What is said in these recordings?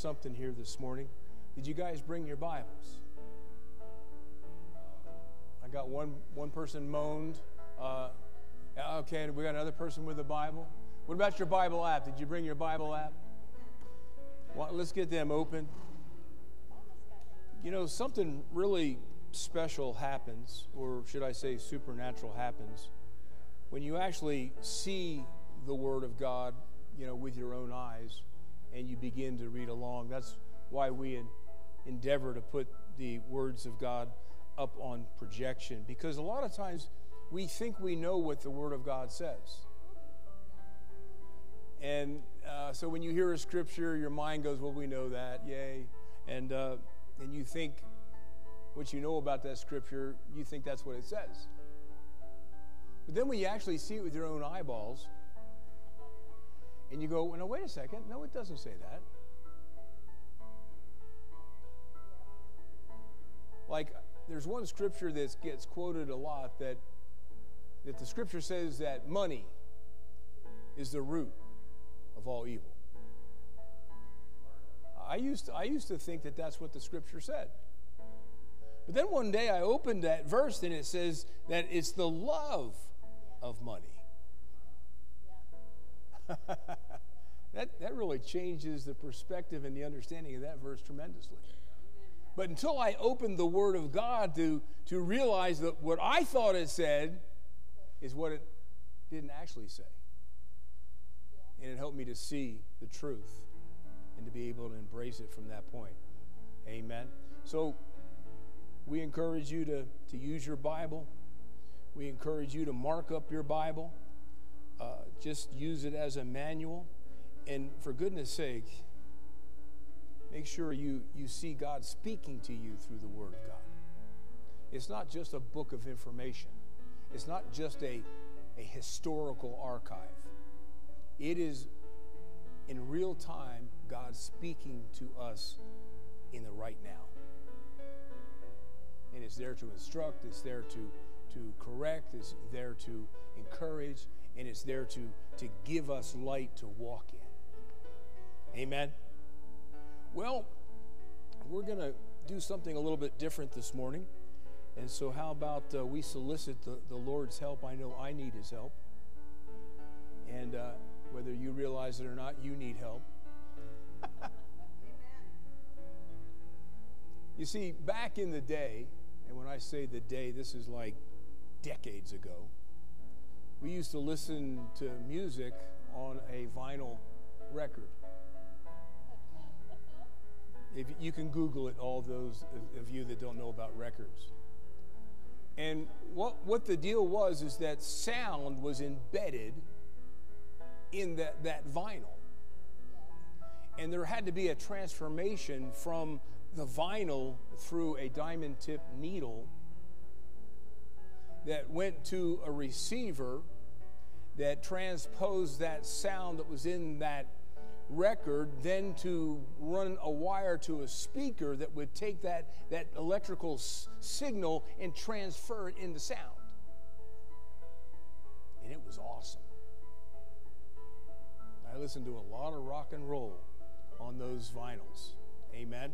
Something here this morning. Did you guys bring your Bibles? I got one, one person moaned. Uh, okay, we got another person with a Bible. What about your Bible app? Did you bring your Bible app? Well, let's get them open. You know, something really special happens, or should I say supernatural happens, when you actually see the Word of God, you know, with your own eyes and you begin to read along. That's why we endeavor to put the words of God up on projection because a lot of times we think we know what the Word of God says. And uh, so when you hear a scripture, your mind goes, "Well, we know that, yay!" And uh, and you think what you know about that scripture, you think that's what it says. But then when you actually see it with your own eyeballs, and you go, well, "No, wait a second, no, it doesn't say that." Like there's one scripture that gets quoted a lot that that the scripture says that money is the root of all evil. I used to, I used to think that that's what the scripture said. But then one day I opened that verse and it says that it's the love of money. that, that really changes the perspective and the understanding of that verse tremendously. But until I opened the Word of God to, to realize that what I thought it said is what it didn't actually say. And it helped me to see the truth and to be able to embrace it from that point. Amen. So we encourage you to, to use your Bible. We encourage you to mark up your Bible. Uh, just use it as a manual. And for goodness sake, make sure you, you see God speaking to you through the Word of God. It's not just a book of information, it's not just a, a historical archive. It is in real time God speaking to us in the right now. And it's there to instruct, it's there to, to correct, it's there to encourage, and it's there to, to give us light to walk in. Amen. Well, we're going to do something a little bit different this morning. And so, how about uh, we solicit the, the Lord's help? I know I need his help. And uh, whether you realize it or not, you need help. you see, back in the day, and when I say the day, this is like decades ago, we used to listen to music on a vinyl record. If you can Google it, all those of you that don't know about records. And what, what the deal was is that sound was embedded in that, that vinyl. And there had to be a transformation from the vinyl through a diamond tip needle that went to a receiver that transposed that sound that was in that record, then to run a wire to a speaker that would take that, that electrical s- signal and transfer it into sound. And it was awesome. I listened to a lot of rock and roll on those vinyls. Amen.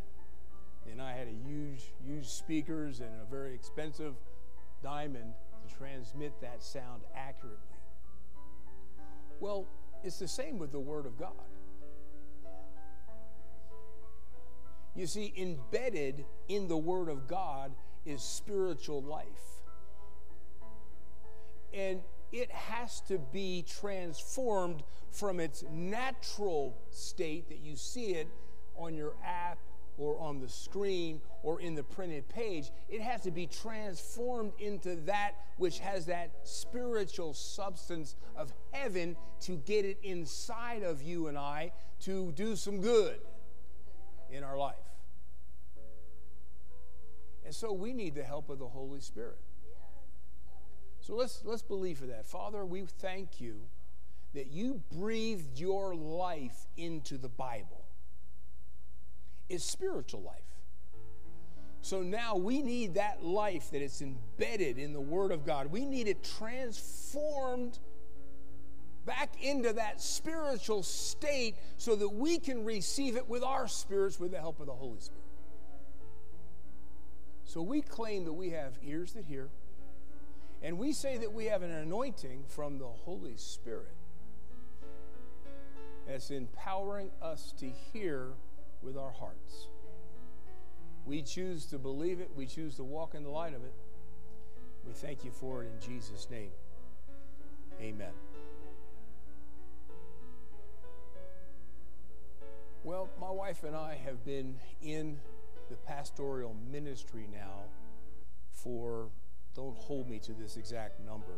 And I had a huge, huge speakers and a very expensive diamond to transmit that sound accurately. Well, it's the same with the Word of God. You see, embedded in the Word of God is spiritual life. And it has to be transformed from its natural state that you see it on your app or on the screen or in the printed page. It has to be transformed into that which has that spiritual substance of heaven to get it inside of you and I to do some good in our life. And so we need the help of the Holy Spirit. So let's let's believe for that. Father, we thank you that you breathed your life into the Bible. It's spiritual life. So now we need that life that is embedded in the Word of God. We need it transformed back into that spiritual state so that we can receive it with our spirits with the help of the Holy Spirit. So we claim that we have ears that hear, and we say that we have an anointing from the Holy Spirit that's empowering us to hear with our hearts. We choose to believe it, we choose to walk in the light of it. We thank you for it in Jesus' name. Amen. Well, my wife and I have been in the pastoral ministry now for, don't hold me to this exact number,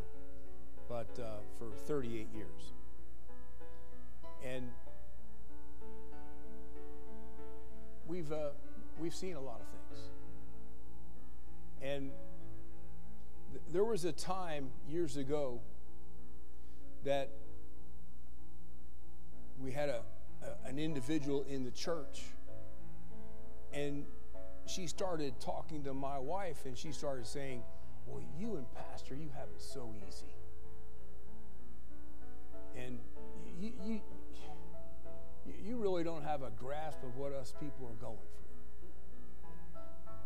but uh, for 38 years. And we've, uh, we've seen a lot of things. And th- there was a time years ago that we had a, a, an individual in the church, and she started talking to my wife, and she started saying, Well, you and Pastor, you have it so easy. And you, you, you really don't have a grasp of what us people are going through.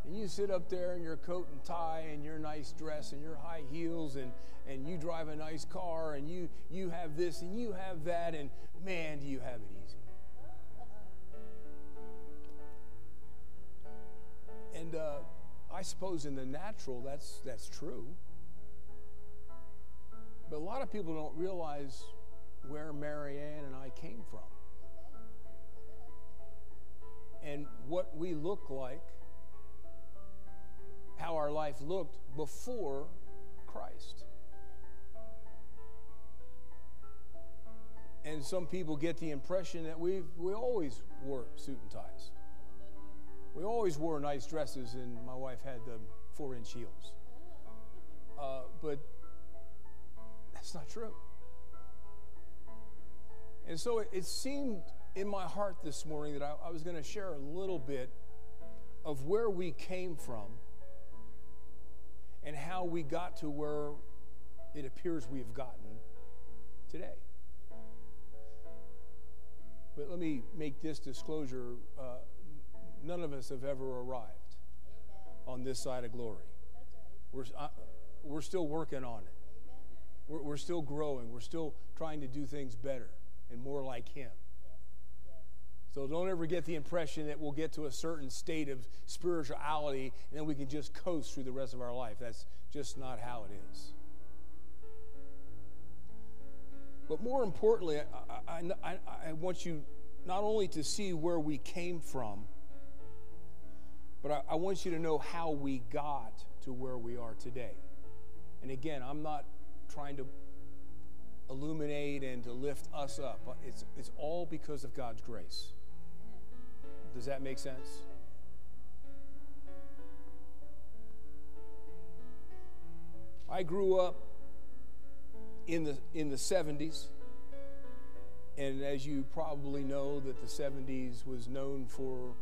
And you sit up there in your coat and tie and your nice dress and your high heels and, and you drive a nice car and you, you have this and you have that, and man, do you have it easy. And uh, I suppose in the natural, that's, that's true. But a lot of people don't realize where Marianne and I came from and what we look like, how our life looked before Christ. And some people get the impression that we we always wore suit and ties. We always wore nice dresses, and my wife had the four inch heels. Uh, but that's not true. And so it, it seemed in my heart this morning that I, I was going to share a little bit of where we came from and how we got to where it appears we've gotten today. But let me make this disclosure uh, none of us have ever arrived on this side of glory. We're, uh, we're still working on it. We're, we're still growing. We're still trying to do things better and more like Him. So don't ever get the impression that we'll get to a certain state of spirituality and then we can just coast through the rest of our life. That's just not how it is. But more importantly, I, I, I, I want you not only to see where we came from, but I, want you to know how we got to where we are today. And again, I'm not trying to illuminate and to lift us up. It's, it's all because of God's grace. Does that make sense? I grew up in the in the 70s and as you probably know that the 70s was known for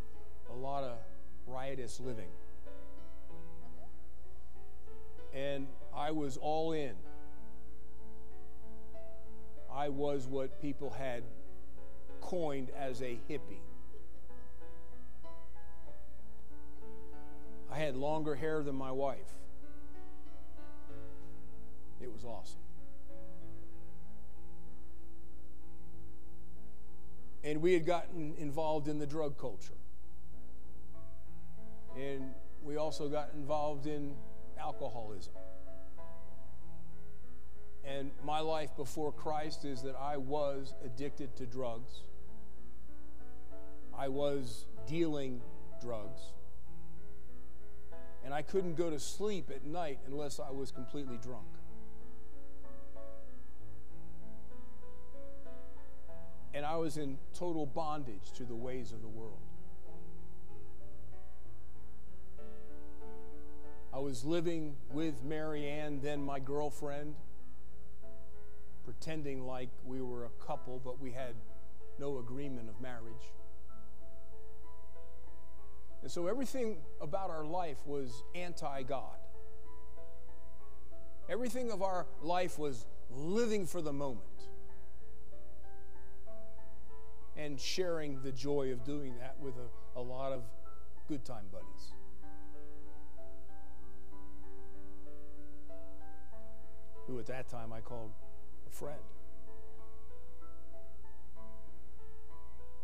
a lot of riotous living. And I was all in. I was what people had coined as a hippie. I had longer hair than my wife. It was awesome. And we had gotten involved in the drug culture. And we also got involved in alcoholism. And my life before Christ is that I was addicted to drugs. I was dealing drugs. And I couldn't go to sleep at night unless I was completely drunk. And I was in total bondage to the ways of the world. I was living with Marianne, then my girlfriend, pretending like we were a couple, but we had no agreement of marriage. And so everything about our life was anti God. Everything of our life was living for the moment and sharing the joy of doing that with a, a lot of good time buddies. who at that time I called a friend.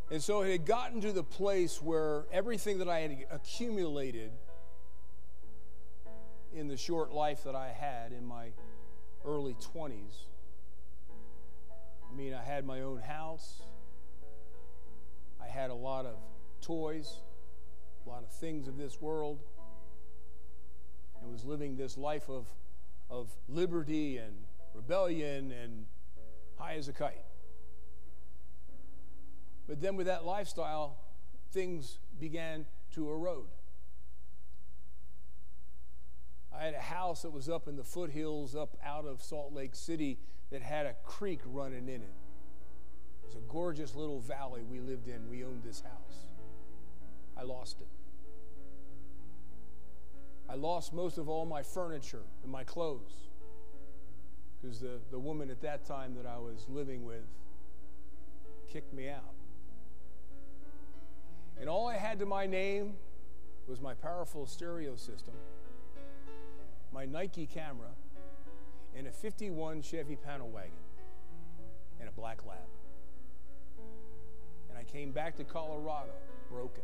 And so it had gotten to the place where everything that I had accumulated in the short life that I had in my early 20s. I mean, I had my own house, I had a lot of toys, a lot of things of this world, and was living this life of of liberty and rebellion and high as a kite. But then with that lifestyle, things began to erode. I had a house that was up in the foothills, up out of Salt Lake City, that had a creek running in it. It was a gorgeous little valley we lived in. We owned this house. I lost it. I lost most of all my furniture and my clothes because the, the woman at that time that I was living with kicked me out. And all I had to my name was my powerful stereo system, my Nike camera, and a 51 Chevy panel wagon, and a black lab. And I came back to Colorado broken.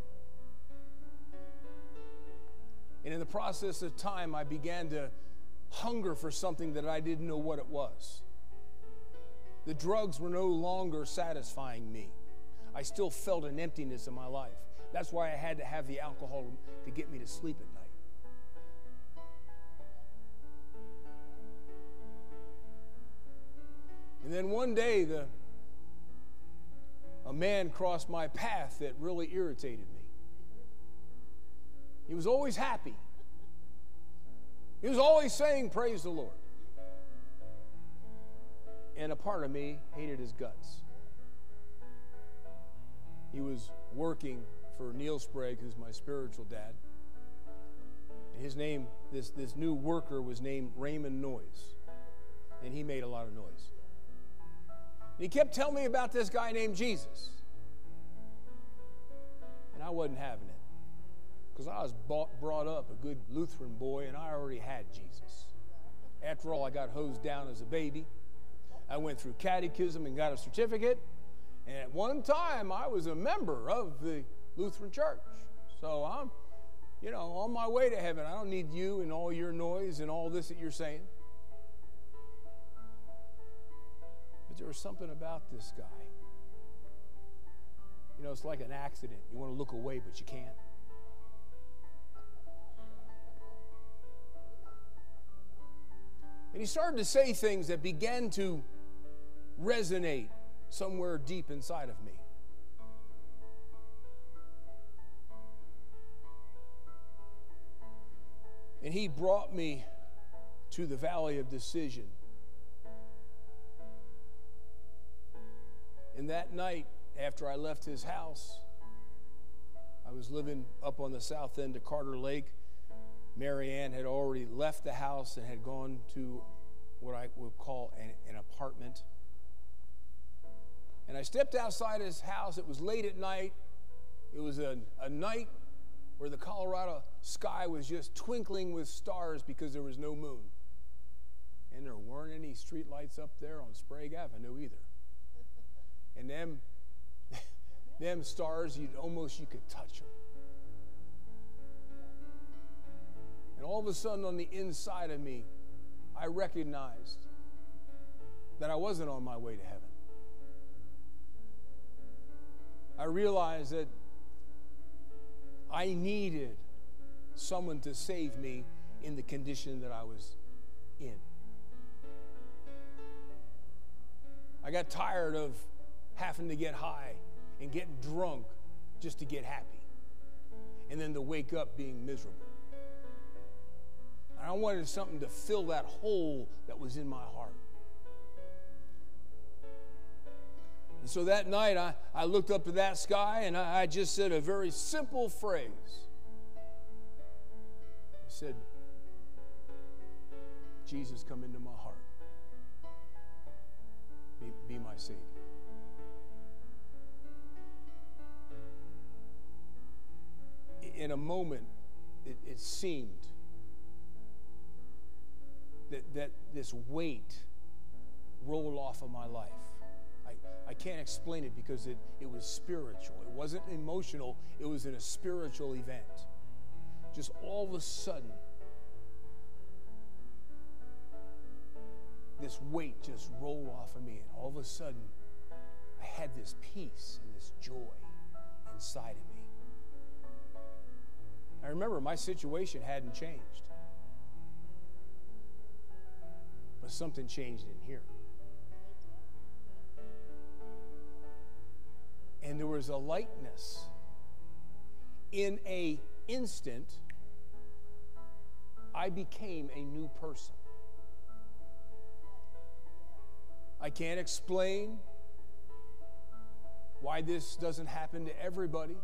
And in the process of time, I began to hunger for something that I didn't know what it was. The drugs were no longer satisfying me. I still felt an emptiness in my life. That's why I had to have the alcohol to get me to sleep at night. And then one day, the, a man crossed my path that really irritated me. He was always happy. He was always saying, Praise the Lord. And a part of me hated his guts. He was working for Neil Sprague, who's my spiritual dad. His name, this, this new worker, was named Raymond Noise. And he made a lot of noise. And he kept telling me about this guy named Jesus. And I wasn't having it because I was bought, brought up a good Lutheran boy and I already had Jesus. After all, I got hosed down as a baby. I went through catechism and got a certificate. And at one time, I was a member of the Lutheran Church. So I'm, you know, on my way to heaven. I don't need you and all your noise and all this that you're saying. But there was something about this guy. You know, it's like an accident. You want to look away, but you can't. And he started to say things that began to resonate somewhere deep inside of me. And he brought me to the valley of decision. And that night, after I left his house, I was living up on the south end of Carter Lake. Marianne had already left the house and had gone to what I would call an, an apartment. And I stepped outside his house. It was late at night. It was a, a night where the Colorado sky was just twinkling with stars because there was no moon. And there weren't any streetlights up there on Sprague Avenue either. And them, them stars, you'd almost you could touch them. And all of a sudden, on the inside of me, I recognized that I wasn't on my way to heaven. I realized that I needed someone to save me in the condition that I was in. I got tired of having to get high and getting drunk just to get happy, and then to wake up being miserable. And I wanted something to fill that hole that was in my heart. And so that night, I, I looked up to that sky and I, I just said a very simple phrase. I said, Jesus, come into my heart. Be, be my Savior. In a moment, it, it seemed that, that this weight rolled off of my life. I can't explain it because it, it was spiritual. It wasn't emotional, it was in a spiritual event. Just all of a sudden, this weight just rolled off of me, and all of a sudden, I had this peace and this joy inside of me. I remember my situation hadn't changed, but something changed in here. And there was a lightness in a instant i became a new person. I can't explain why this doesn't happen to everybody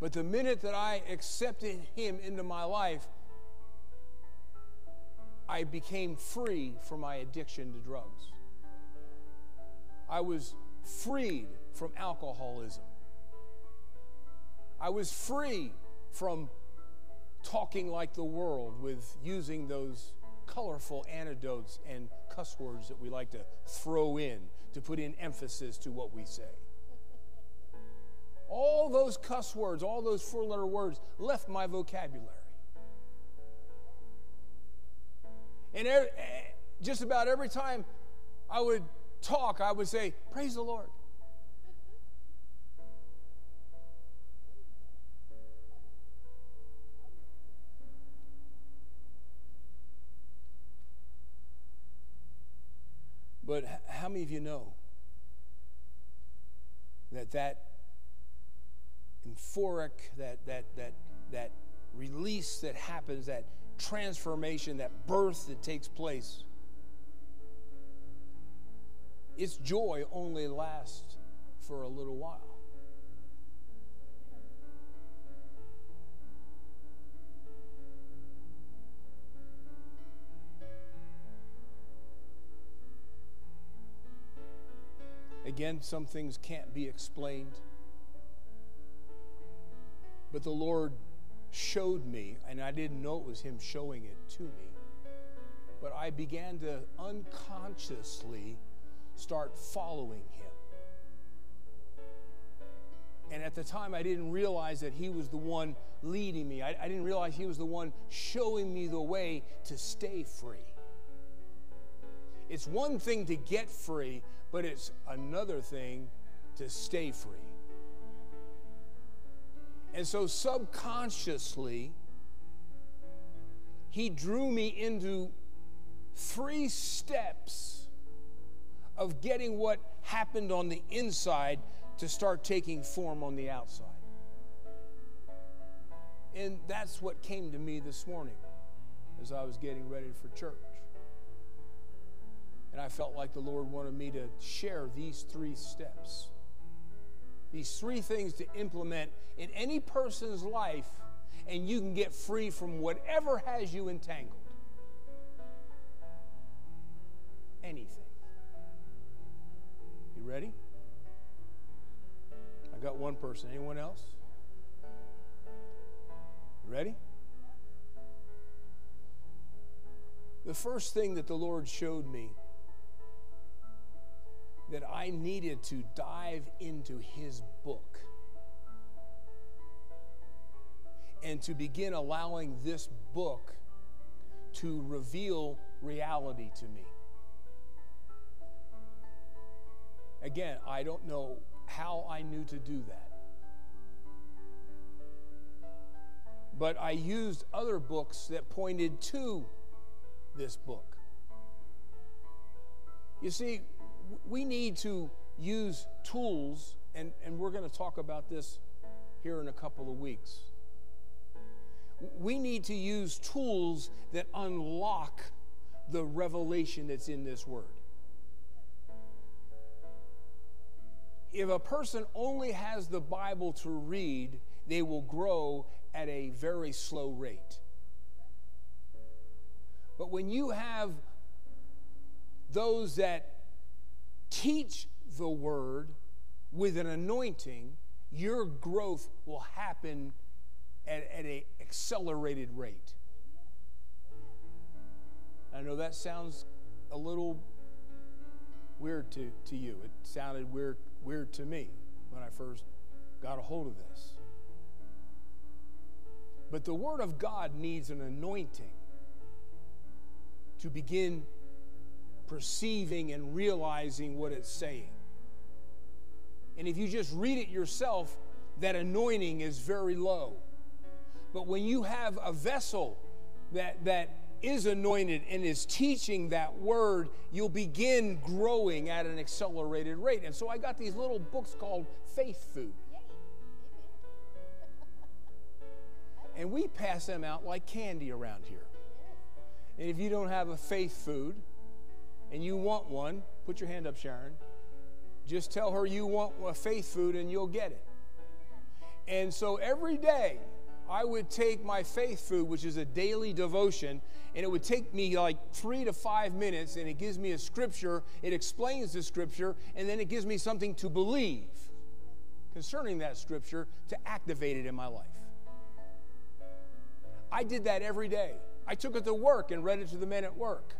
but the minute that i accepted him into my life i became free from my addiction to drugs. I was freed from alcoholism. I was free from talking like the world with using those colorful anecdotes and cuss words that we like to throw in to put in emphasis to what we say. All those cuss words, all those four letter words left my vocabulary. And er, eh, just about every time I would talk, I would say, Praise the Lord. But how many of you know that that euphoric, that that that that release that happens, that transformation, that birth that takes place its joy only lasts for a little while. Again, some things can't be explained. But the Lord showed me, and I didn't know it was Him showing it to me, but I began to unconsciously start following him. And at the time, I didn't realize that he was the one leading me. I, I, didn't realize he was the one showing me the way to stay free. It's one thing to get free, but it's another thing to stay free. And so, subconsciously, he drew me into three steps of getting what happened on the inside to start taking form on the outside. And that's what came to me this morning as I was getting ready for church. And I felt like the Lord wanted me to share these three steps, these three things to implement in any person's life, and you can get free from whatever has you entangled. Anything. You ready? I got one person. Anyone else? Ready? The first thing that the Lord showed me that I needed to dive into His book and to begin allowing this book to reveal reality to me. Again, I don't know how I knew to do that. but I used other books that pointed to this book. You see, we need to use tools, and, and we're going to talk about this here in a couple of weeks. We need to use tools that unlock the revelation that's in this word. If a person only has the Bible to read, they will grow at a very slow rate. But when you have those that teach the word with an anointing, your growth will happen at, at an accelerated rate. I know that sounds a little weird to, to you. It sounded weird, weird to me when I first got a hold of this. But the Word of God needs an anointing to begin perceiving and realizing what it's saying. And if you just read it yourself, that anointing is very low. But when you have a vessel that, that is anointed and is teaching that word, you'll begin growing at an accelerated rate. And so I got these little books called Faith Food. And we pass them out like candy around here. And if you don't have a faith food and you want one, put your hand up, Sharon. Just tell her you want a faith food and you'll get it. And so every day, I would take my faith food, which is a daily devotion, and it would take me like three to five minutes, and it gives me a scripture, it explains the scripture, and then it gives me something to believe concerning that scripture to activate it in my life. I did that every day. I took it to work and read it to the men at work.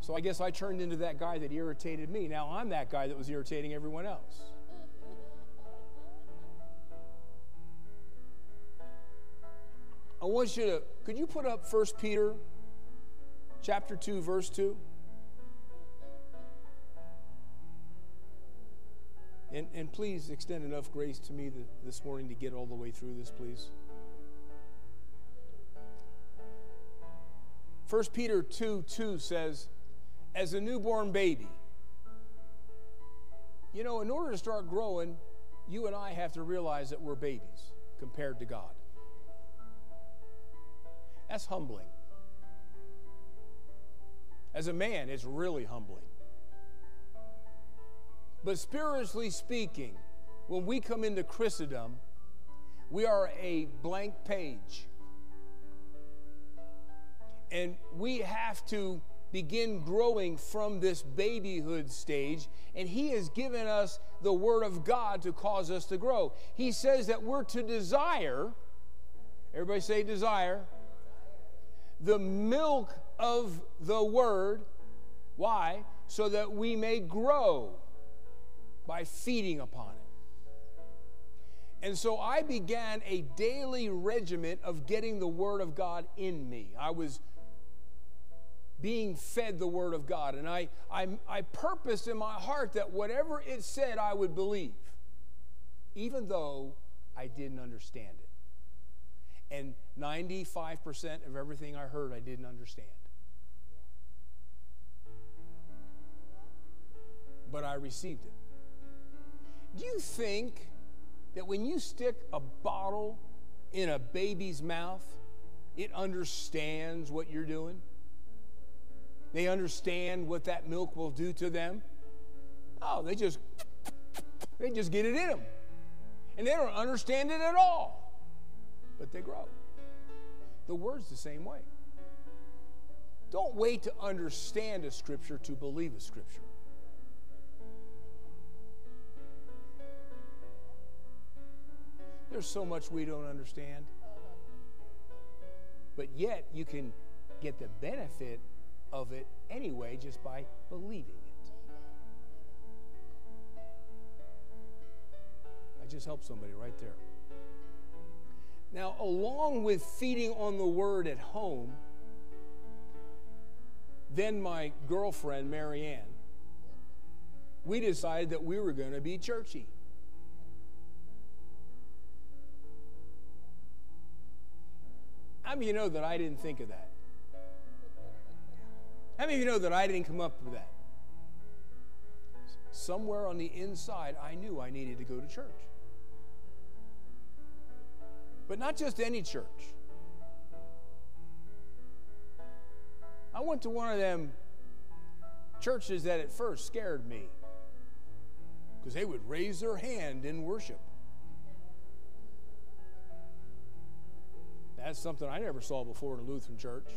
So I guess I turned into that guy that irritated me. Now I'm that guy that was irritating everyone else. I want you to, could you put up 1 Peter chapter 2, verse 2? And, and please extend enough grace to me the, this morning to get all the way through this, please. 1 Peter 2 2 says, as a newborn baby. You know, in order to start growing, you and I have to realize that we're babies compared to God. That's humbling. As a man, it's really humbling. But spiritually speaking, when we come into Christendom, we are a blank page. And we have to begin growing from this babyhood stage, and He has given us the Word of God to cause us to grow. He says that we're to desire, everybody say desire, the milk of the Word. Why? So that we may grow by feeding upon it. And so I began a daily regiment of getting the Word of God in me. I was being fed the Word of God. And I, I, I purposed in my heart that whatever it said, I would believe, even though I didn't understand it. And 95% of everything I heard, I didn't understand. But I received it. Do you think that when you stick a bottle in a baby's mouth, it understands what you're doing? They understand what that milk will do to them. Oh, they just they just get it in them. And they don't understand it at all. But they grow. The word's the same way. Don't wait to understand a scripture to believe a scripture. There's so much we don't understand. But yet you can get the benefit of it anyway just by believing it. I just helped somebody right there. Now, along with feeding on the word at home, then my girlfriend, Marianne, we decided that we were going to be churchy. How many of you know that I didn't think of that? How many of you know that I didn't come up with that? Somewhere on the inside, I knew I needed to go to church. But not just any church. I went to one of them churches that at first scared me because they would raise their hand in worship. That's something I never saw before in a Lutheran church.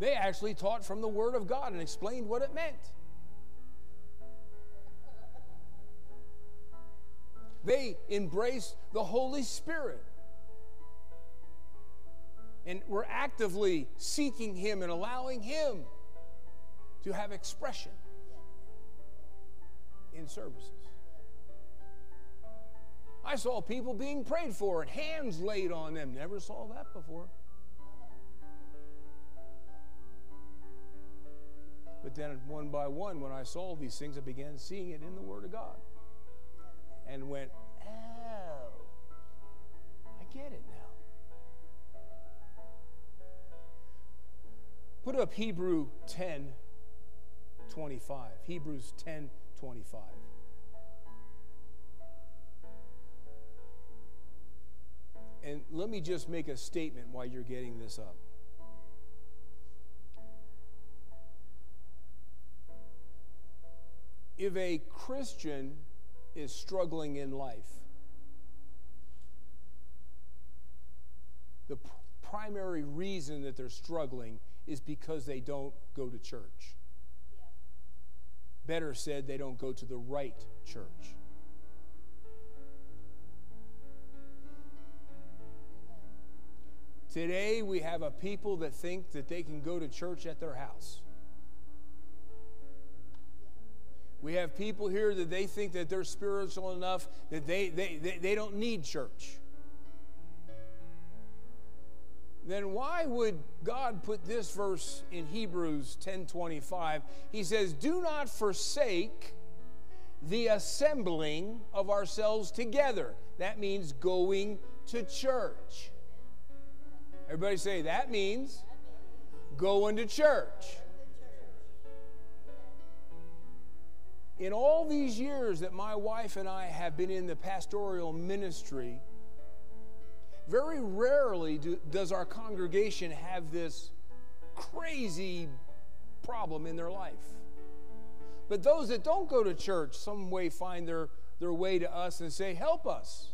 They actually taught from the Word of God and explained what it meant. They embraced the Holy Spirit and were actively seeking Him and allowing Him to have expression in services. I saw people being prayed for and hands laid on them. Never saw that before. But then, one by one, when I saw these things, I began seeing it in the Word of God and went, Oh, I get it now. Put up Hebrew 10 25. Hebrews 10 25. And let me just make a statement while you're getting this up. If a Christian is struggling in life, the pr- primary reason that they're struggling is because they don't go to church. Yeah. Better said, they don't go to the right church. Today, we have a people that think that they can go to church at their house. We have people here that they think that they're spiritual enough that they, they, they, they don't need church. Then why would God put this verse in Hebrews 10:25? He says, "Do not forsake the assembling of ourselves together." That means going to church. Everybody say, that means going to church. In all these years that my wife and I have been in the pastoral ministry, very rarely do, does our congregation have this crazy problem in their life. But those that don't go to church, some way find their, their way to us and say, Help us.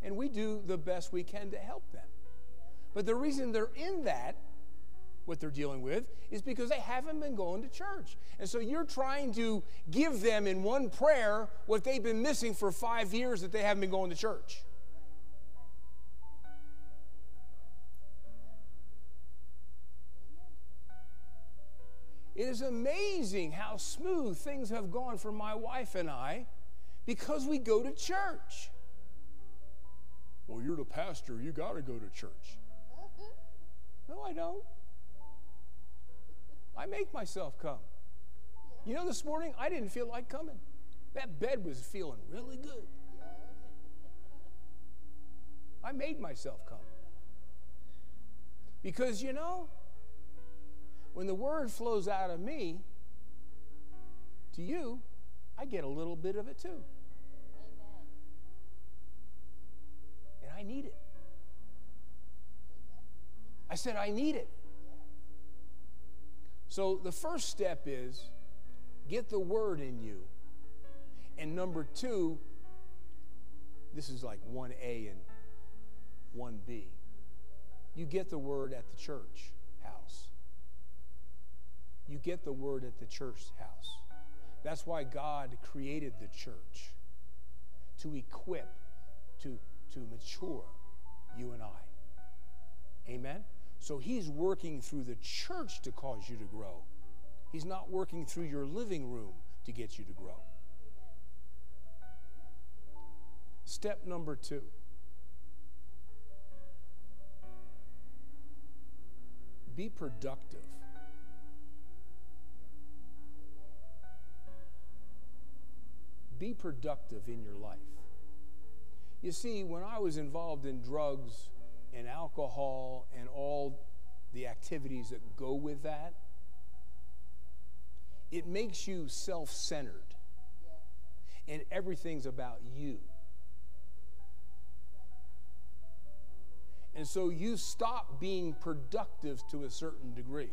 And we do the best we can to help them. But the reason they're in that, what they're dealing with, is because they haven't been going to church. And so you're trying to give them in one prayer what they've been missing for five years that they haven't been going to church. It is amazing how smooth things have gone for my wife and I because we go to church. Well, you're the pastor, you got to go to church. Mm-hmm. No, I don't. I make myself come. You know, this morning I didn't feel like coming. That bed was feeling really good. I made myself come. Because, you know, when the word flows out of me to you, I get a little bit of it too. Amen. And I need it. I said, I need it. So the first step is get the word in you. And number two, this is like 1A and 1B. You get the word at the church house. You get the word at the church house. That's why God created the church to equip, to, to mature you and I. Amen? So he's working through the church to cause you to grow. He's not working through your living room to get you to grow. Step number two. Be productive. Be productive in your life. You see, when I was involved in drugs and alcohol and all the activities that go with that, it makes you self centered. And everything's about you. And so you stop being productive to a certain degree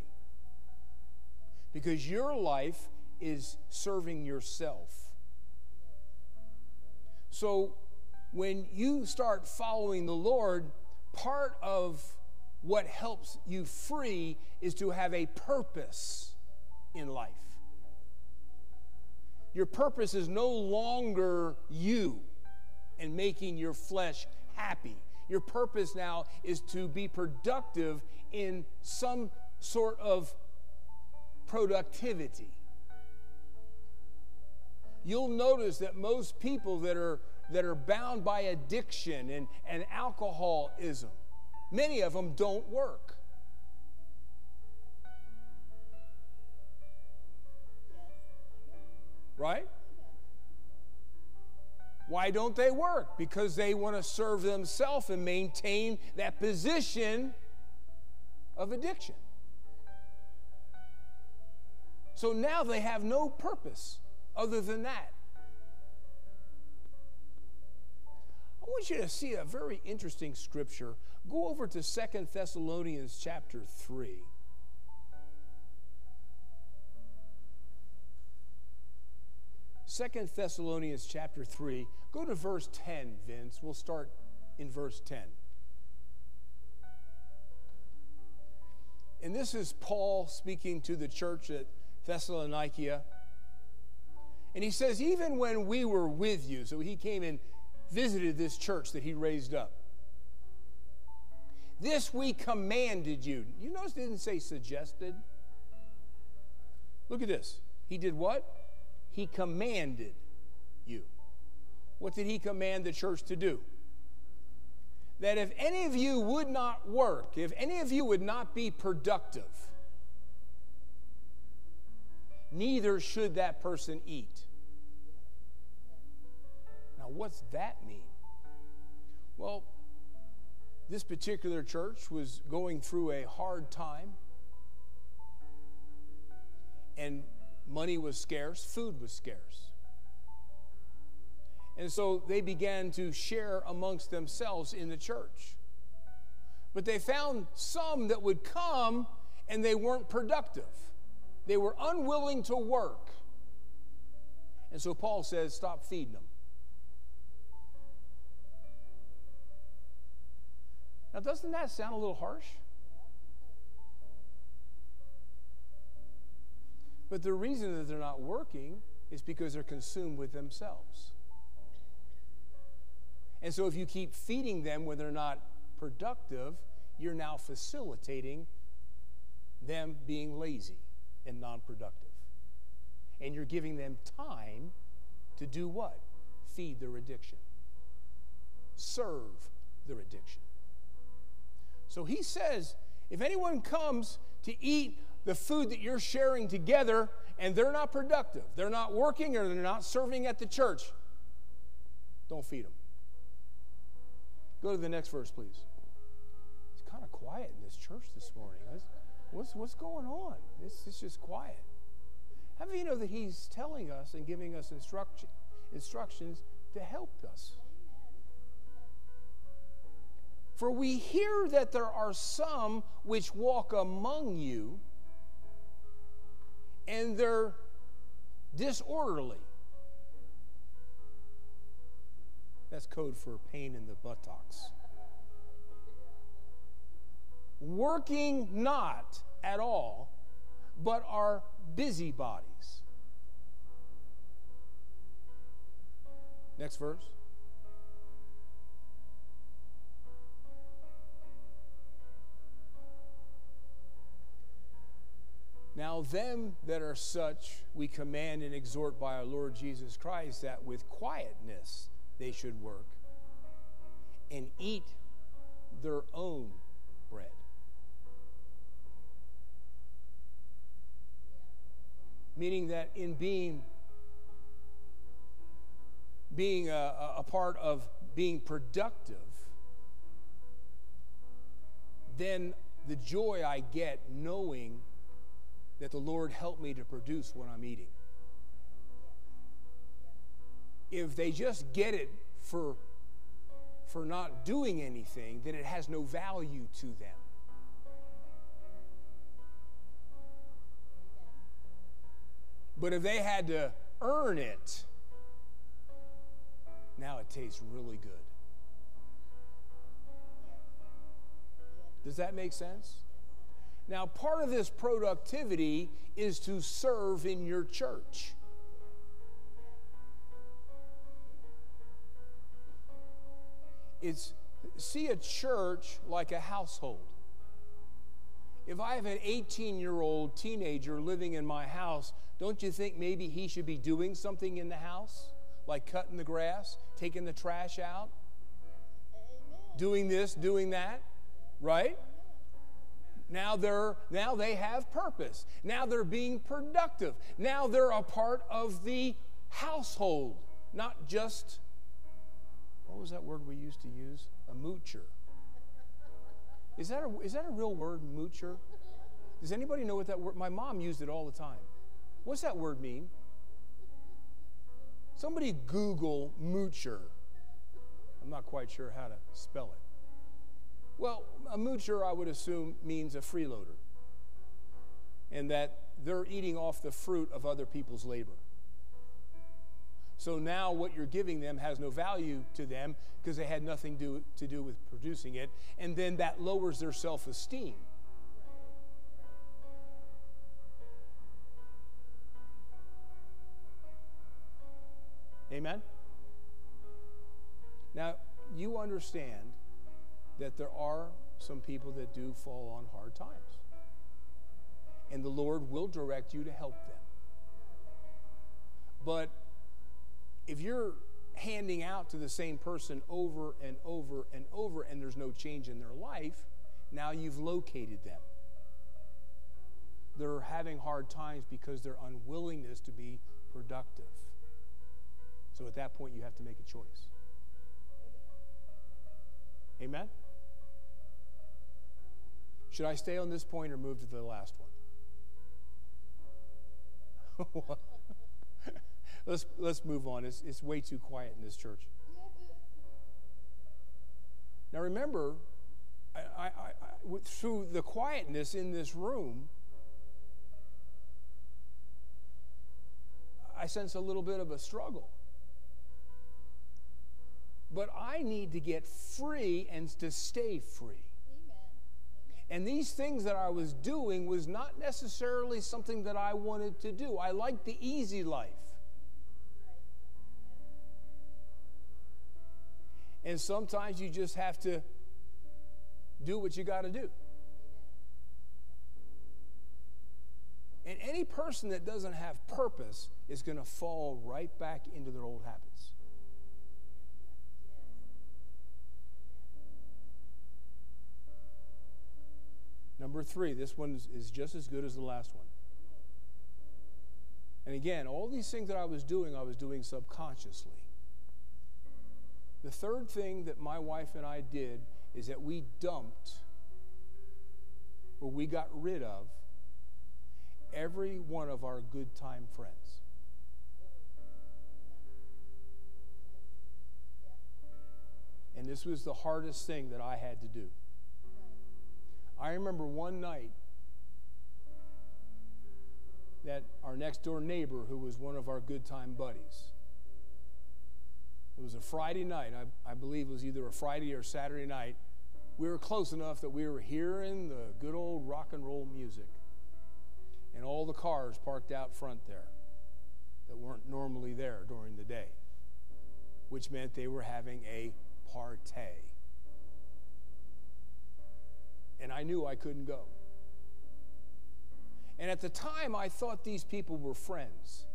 because your life is serving yourself. So when you start following the Lord, part of what helps you free is to have a purpose in life. Your purpose is no longer you and making your flesh happy. Your purpose now is to be productive in some sort of productivity. You'll notice that most people that are, that are bound by addiction and, and alcoholism, many of them don't work. Right? Why don't they work? Because they want to serve themselves and maintain that position of addiction. So now they have no purpose other than that. I want you to see a very interesting scripture. Go over to Second Thessalonians chapter 3. Second Thessalonians chapter 3. Go to verse 10, Vince. We'll start in verse 10. And this is Paul speaking to the church at Thessalonica. And he says, even when we were with you, so he came and visited this church that he raised up. This we commanded you. You notice it didn't say suggested. Look at this. He did what? He commanded you. What did he command the church to do? That if any of you would not work, if any of you would not be productive, neither should that person eat. Now, what's that mean? Well, this particular church was going through a hard time, and money was scarce, food was scarce. And so they began to share amongst themselves in the church. But they found some that would come and they weren't productive. They were unwilling to work. And so Paul says, stop feeding them. Now, doesn't that sound a little harsh? But the reason that they're not working is because they're consumed with themselves. And so if you keep feeding them when they're not productive, you're now facilitating them being lazy and non productive. And you're giving them time to do what? Feed their addiction, serve their addiction. So he says if anyone comes to eat the food that you're sharing together and they're not productive, they're not working or they're not serving at the church, don't feed them. Go to the next verse, please. It's kind of quiet in this church this morning. What's, what's going on? It's, it's just quiet. How do you know that he's telling us and giving us instruction, instructions to help us? For we hear that there are some which walk among you and they're disorderly. That's code for pain in the buttocks. Working not at all, but are busybodies. Next verse. Now, them that are such, we command and exhort by our Lord Jesus Christ that with quietness they should work and eat their own bread. Meaning that in being being a, a part of being productive, then the joy I get knowing that the Lord helped me to produce what I'm eating. If they just get it for, for not doing anything, then it has no value to them. But if they had to earn it, now it tastes really good. Does that make sense? Now, part of this productivity is to serve in your church. It's see a church like a household. If I have an 18 year old teenager living in my house, don't you think maybe he should be doing something in the house? Like cutting the grass, taking the trash out, doing this, doing that, right? Now they're now they have purpose. Now they're being productive. Now they're a part of the household, not just what was that word we used to use? A moocher. Is that a, is that a real word, moocher? Does anybody know what that word? My mom used it all the time. What's that word mean? Somebody Google moocher. I'm not quite sure how to spell it. Well, a moocher, I would assume, means a freeloader, and that they're eating off the fruit of other people's labor. So now what you're giving them has no value to them because they had nothing do, to do with producing it, and then that lowers their self esteem. Amen? Now, you understand that there are some people that do fall on hard times. And the Lord will direct you to help them. But if you're handing out to the same person over and over and over and there's no change in their life, now you've located them. They're having hard times because their unwillingness to be productive. So at that point, you have to make a choice. Amen? Should I stay on this point or move to the last one? let's, let's move on. It's, it's way too quiet in this church. Now remember, I, I, I, through the quietness in this room, I sense a little bit of a struggle. But I need to get free and to stay free. And these things that I was doing was not necessarily something that I wanted to do. I liked the easy life. And sometimes you just have to do what you got to do. And any person that doesn't have purpose is going to fall right back into their old habits. Number three, this one is just as good as the last one. And again, all these things that I was doing, I was doing subconsciously. The third thing that my wife and I did is that we dumped, or we got rid of, every one of our good time friends. And this was the hardest thing that I had to do. I remember one night that our next door neighbor, who was one of our good time buddies, it was a Friday night. I, I believe it was either a Friday or Saturday night. We were close enough that we were hearing the good old rock and roll music. And all the cars parked out front there that weren't normally there during the day, which meant they were having a party and I knew I couldn't go. And at the time, I thought these people were friends.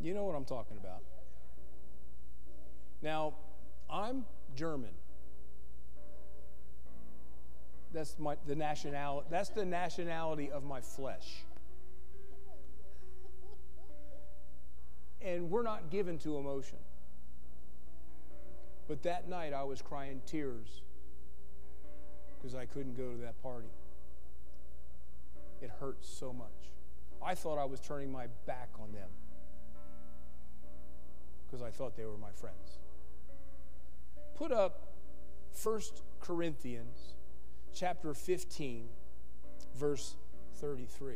You know what I'm talking about. Now, I'm German. That's my the nationality. That's the nationality of my flesh. And we're not given to emotion. But that night I was crying tears because I couldn't go to that party. It hurt so much. I thought I was turning my back on them because I thought they were my friends. Put up 1 Corinthians chapter 15 verse 33.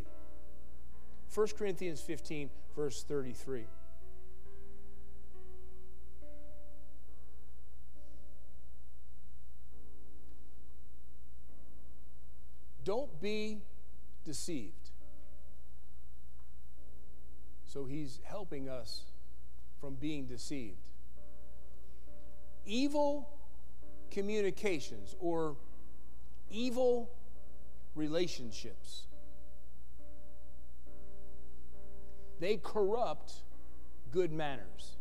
1 Corinthians 15 verse 33. Don't be deceived. So he's helping us from being deceived. Evil communications or evil relationships. They corrupt good manners.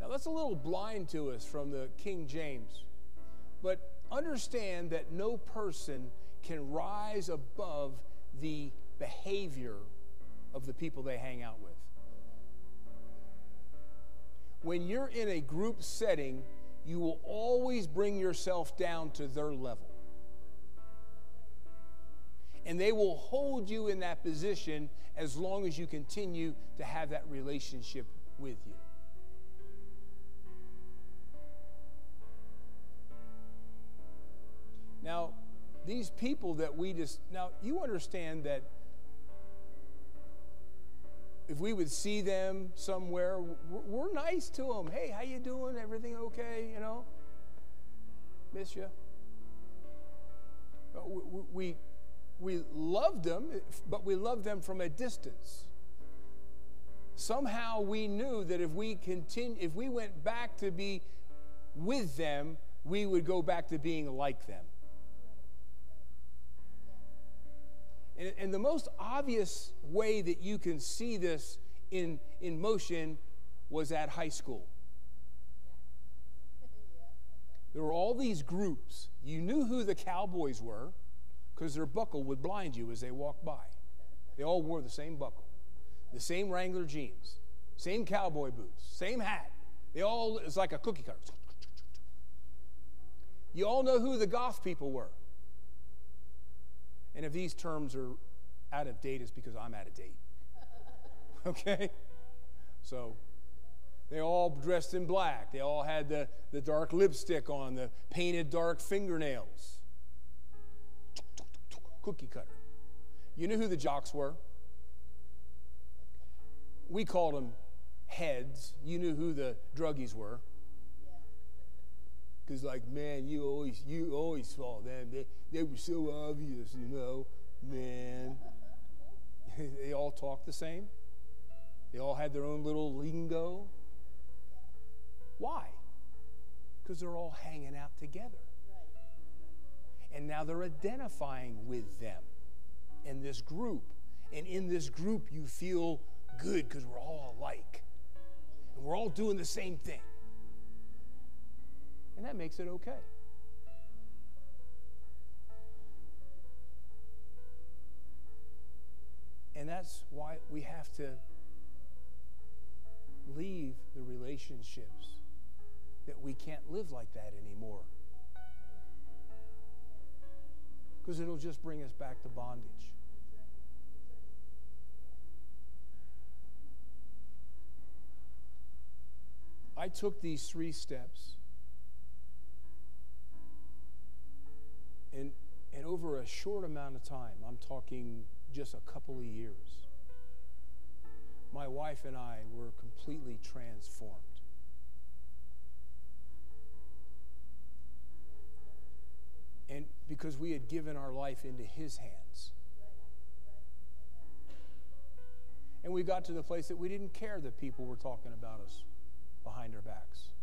Now, that's a little blind to us from the King James, but understand that no person can rise above the behavior of the people they hang out with. When you're in a group setting, you will always bring yourself down to their level. And they will hold you in that position as long as you continue to have that relationship with you. Now, these people that we just, now you understand that if we would see them somewhere, we're, nice to them. Hey, how you doing? Everything okay? You know, miss you. We, we, we love them, but we love them from a distance. Somehow we knew that if we continue, if we went back to be with them, we would go back to being like them. And, the most obvious way that you can see this in, in motion was at high school. There were all these groups. You knew who the cowboys were because their buckle would blind you as they walked by. They all wore the same buckle, the same Wrangler jeans, same cowboy boots, same hat. They all, it's like a cookie cutter. You all know who the goth people were. And if these terms are out of date, it's because I'm out of date. okay? So they all dressed in black. They all had the, the dark lipstick on, the painted dark fingernails. Cookie cutter. You knew who the jocks were? We called them heads. You knew who the druggies were. Because, like, man, you always you always saw them. They, they were so obvious, you know, man. they all talked the same. They all had their own little lingo. Why? Because they're all hanging out together. And now they're identifying with them in this group. And in this group, you feel good because we're all alike. And we're all doing the same thing and that makes it okay. And that's why we have to leave the relationships that we can't live like that anymore. Because it'll just bring us back to bondage. I took these three steps And, and over a short amount of time, I'm talking just a couple of years, my wife and I were completely transformed. And because we had given our life into His hands. And we got to the place that we didn't care that people were talking about us behind our backs.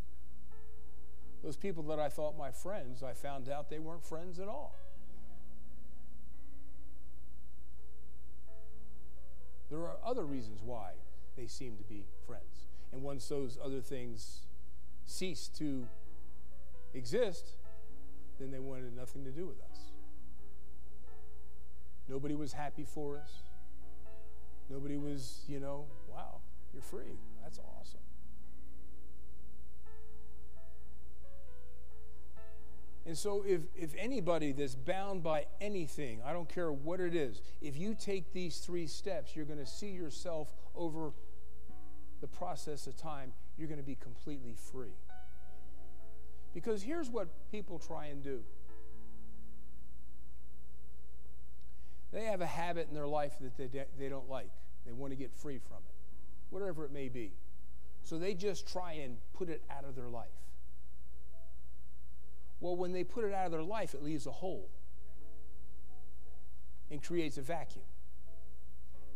Those people that I thought my friends, I found out they weren't friends at all. There are other reasons why they seem to be friends. And once those other things cease to exist, then they wanted nothing to do with us. Nobody was happy for us. Nobody was, you know, wow, you're free. That's awesome. And so, if, if anybody that's bound by anything, I don't care what it is, if you take these three steps, you're going to see yourself over the process of time, you're going to be completely free. Because here's what people try and do they have a habit in their life that they, they don't like, they want to get free from it, whatever it may be. So they just try and put it out of their life. Well, when they put it out of their life, it leaves a hole and creates a vacuum.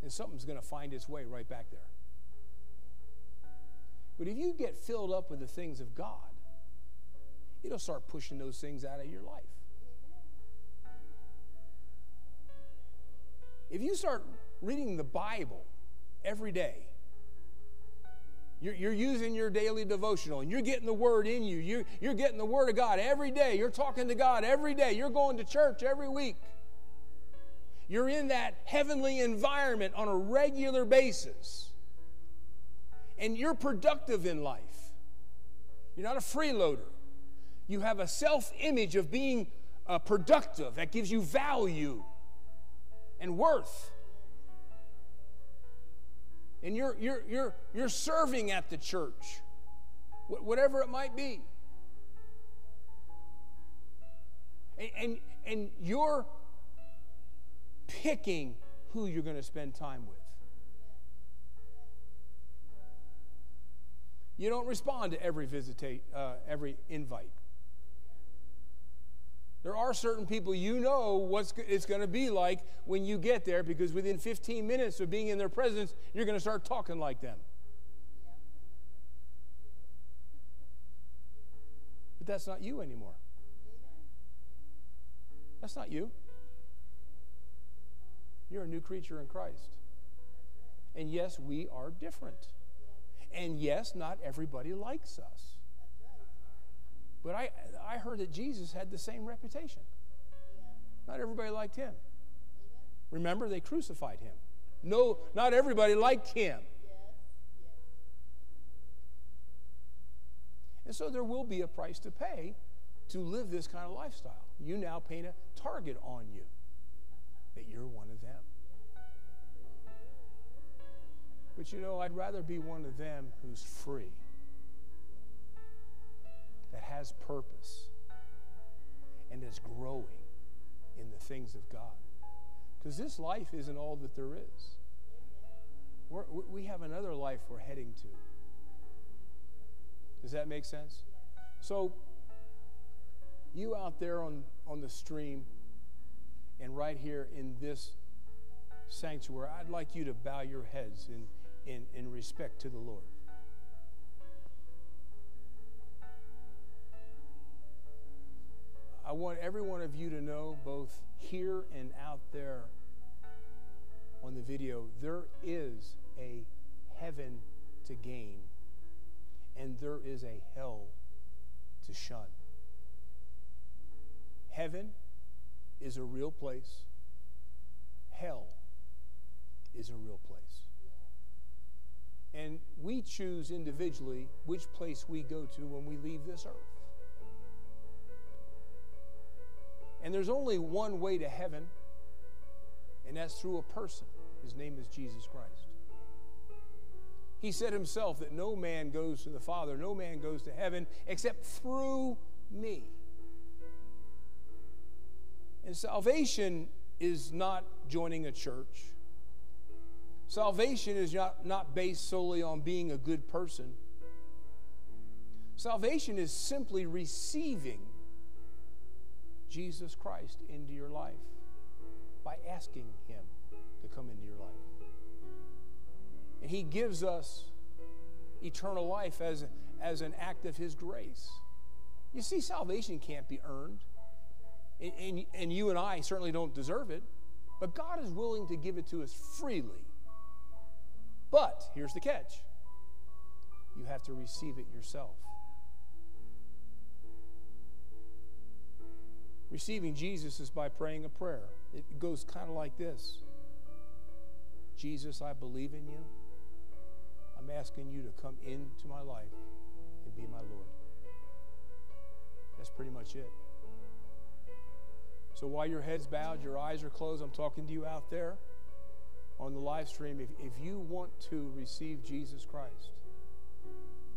And something's going to find its way right back there. But if you get filled up with the things of God, it'll start pushing those things out of your life. If you start reading the Bible every day, you're, you're, using your daily devotional and you're getting the word in you. You're, you're getting the word of God every day. You're talking to God every day. You're going to church every week. You're in that heavenly environment on a regular basis. And you're productive in life. You're not a freeloader. You have a self image of being uh, productive that gives you value and worth and you're, you're, you're, you're serving at the church, whatever it might be. And, and, and you're picking who you're going to spend time with. You don't respond to every visitate, uh, every invite. There are certain people you know what it's going to be like when you get there because within 15 minutes of being in their presence, you're going to start talking like them. But that's not you anymore. That's not you. You're a new creature in Christ. And yes, we are different. And yes, not everybody likes us. But I, I heard that Jesus had the same reputation. Not everybody liked him. Remember, they crucified him. No, not everybody liked him. And so there will be a price to pay to live this kind of lifestyle. You now paint a target on you that you're one of them. But you know, I'd rather be one of them who's free that has purpose and is growing in the things of God. Because this life isn't all that there is. We're, we have another life we're heading to. Does that make sense? So, you out there on, on the stream and right here in this sanctuary, I'd like you to bow your heads in, in, in respect to the Lord. I want every one of you to know, both here and out there on the video, there is a heaven to gain, and there is a hell to shun. Heaven is a real place, hell is a real place. And we choose individually which place we go to when we leave this earth. And there's only one way to heaven, and that's through a person. His name is Jesus Christ. He said himself that no man goes to the Father, no man goes to heaven except through me. And salvation is not joining a church. Salvation is not, not based solely on being a good person. Salvation is simply receiving Jesus Christ into your life by asking Him to come into your life. And He gives us eternal life as, as an act of His grace. You see, salvation can't be earned. And, and, and you and I certainly don't deserve it, but God is willing to give it to us freely. But here's the catch you have to receive it yourself. Receiving Jesus is by praying a prayer. It goes kind of like this Jesus, I believe in you. I'm asking you to come into my life and be my Lord. That's pretty much it. So while your head's bowed, your eyes are closed, I'm talking to you out there on the live stream. If, if you want to receive Jesus Christ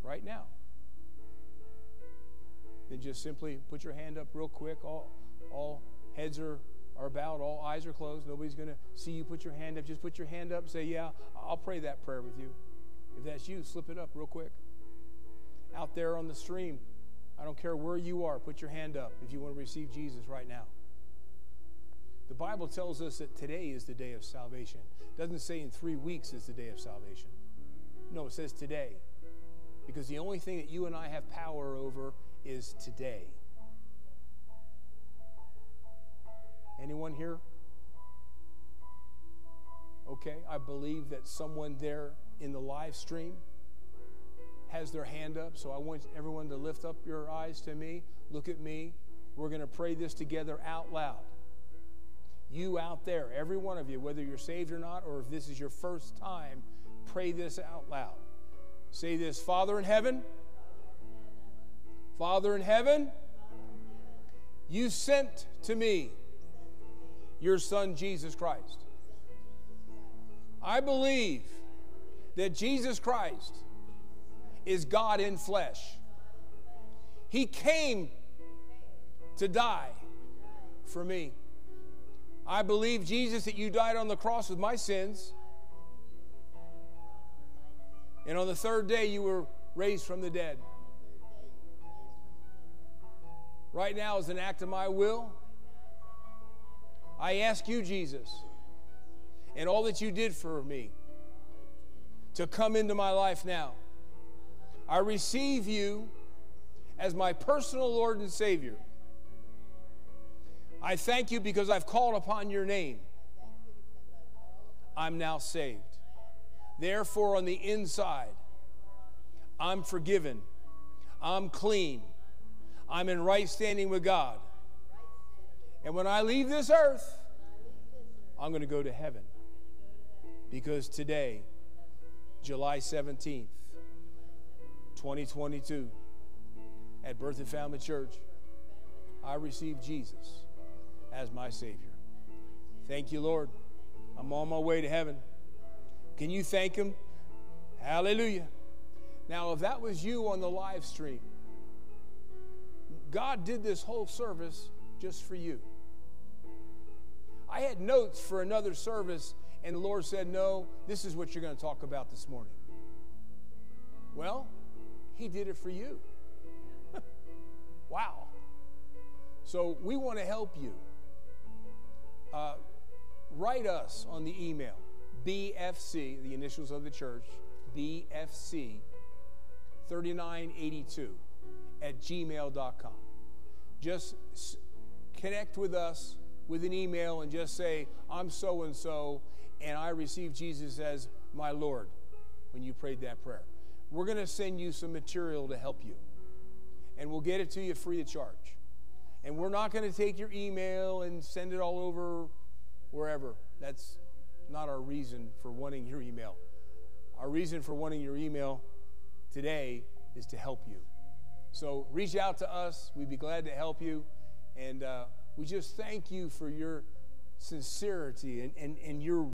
right now, then just simply put your hand up real quick. All, all heads are, are bowed, all eyes are closed. Nobody's going to see you put your hand up. Just put your hand up say, Yeah, I'll pray that prayer with you. If that's you, slip it up real quick. Out there on the stream, I don't care where you are, put your hand up if you want to receive Jesus right now. The Bible tells us that today is the day of salvation. It doesn't say in three weeks is the day of salvation. No, it says today. Because the only thing that you and I have power over is today. Anyone here? Okay, I believe that someone there in the live stream has their hand up, so I want everyone to lift up your eyes to me. Look at me. We're going to pray this together out loud. You out there, every one of you, whether you're saved or not, or if this is your first time, pray this out loud. Say this Father in heaven, Father in heaven, you sent to me your Son, Jesus Christ. I believe that Jesus Christ is God in flesh. He came to die for me. I believe, Jesus, that you died on the cross with my sins. And on the third day, you were raised from the dead. Right now, as an act of my will, I ask you, Jesus, and all that you did for me, to come into my life now. I receive you as my personal Lord and Savior. I thank you because I've called upon your name. I'm now saved. Therefore, on the inside, I'm forgiven. I'm clean. I'm in right standing with God. And when I leave this earth, I'm going to go to heaven. Because today, July 17th, 2022, at Berthoud Family Church, I received Jesus as my Savior. Thank you, Lord. I'm on my way to heaven. Can you thank Him? Hallelujah. Now, if that was you on the live stream, God did this whole service just for you. I had notes for another service, and the Lord said, No, this is what you're going to talk about this morning. Well, He did it for you. wow. So we want to help you. Uh, write us on the email BFC, the initials of the church, BFC 3982 at gmail.com. Just connect with us with an email and just say, I'm so and so, and I received Jesus as my Lord when you prayed that prayer. We're going to send you some material to help you, and we'll get it to you free of charge. And we're not going to take your email and send it all over wherever. That's not our reason for wanting your email. Our reason for wanting your email today is to help you. So reach out to us. We'd be glad to help you. And uh, we just thank you for your sincerity and, and, and your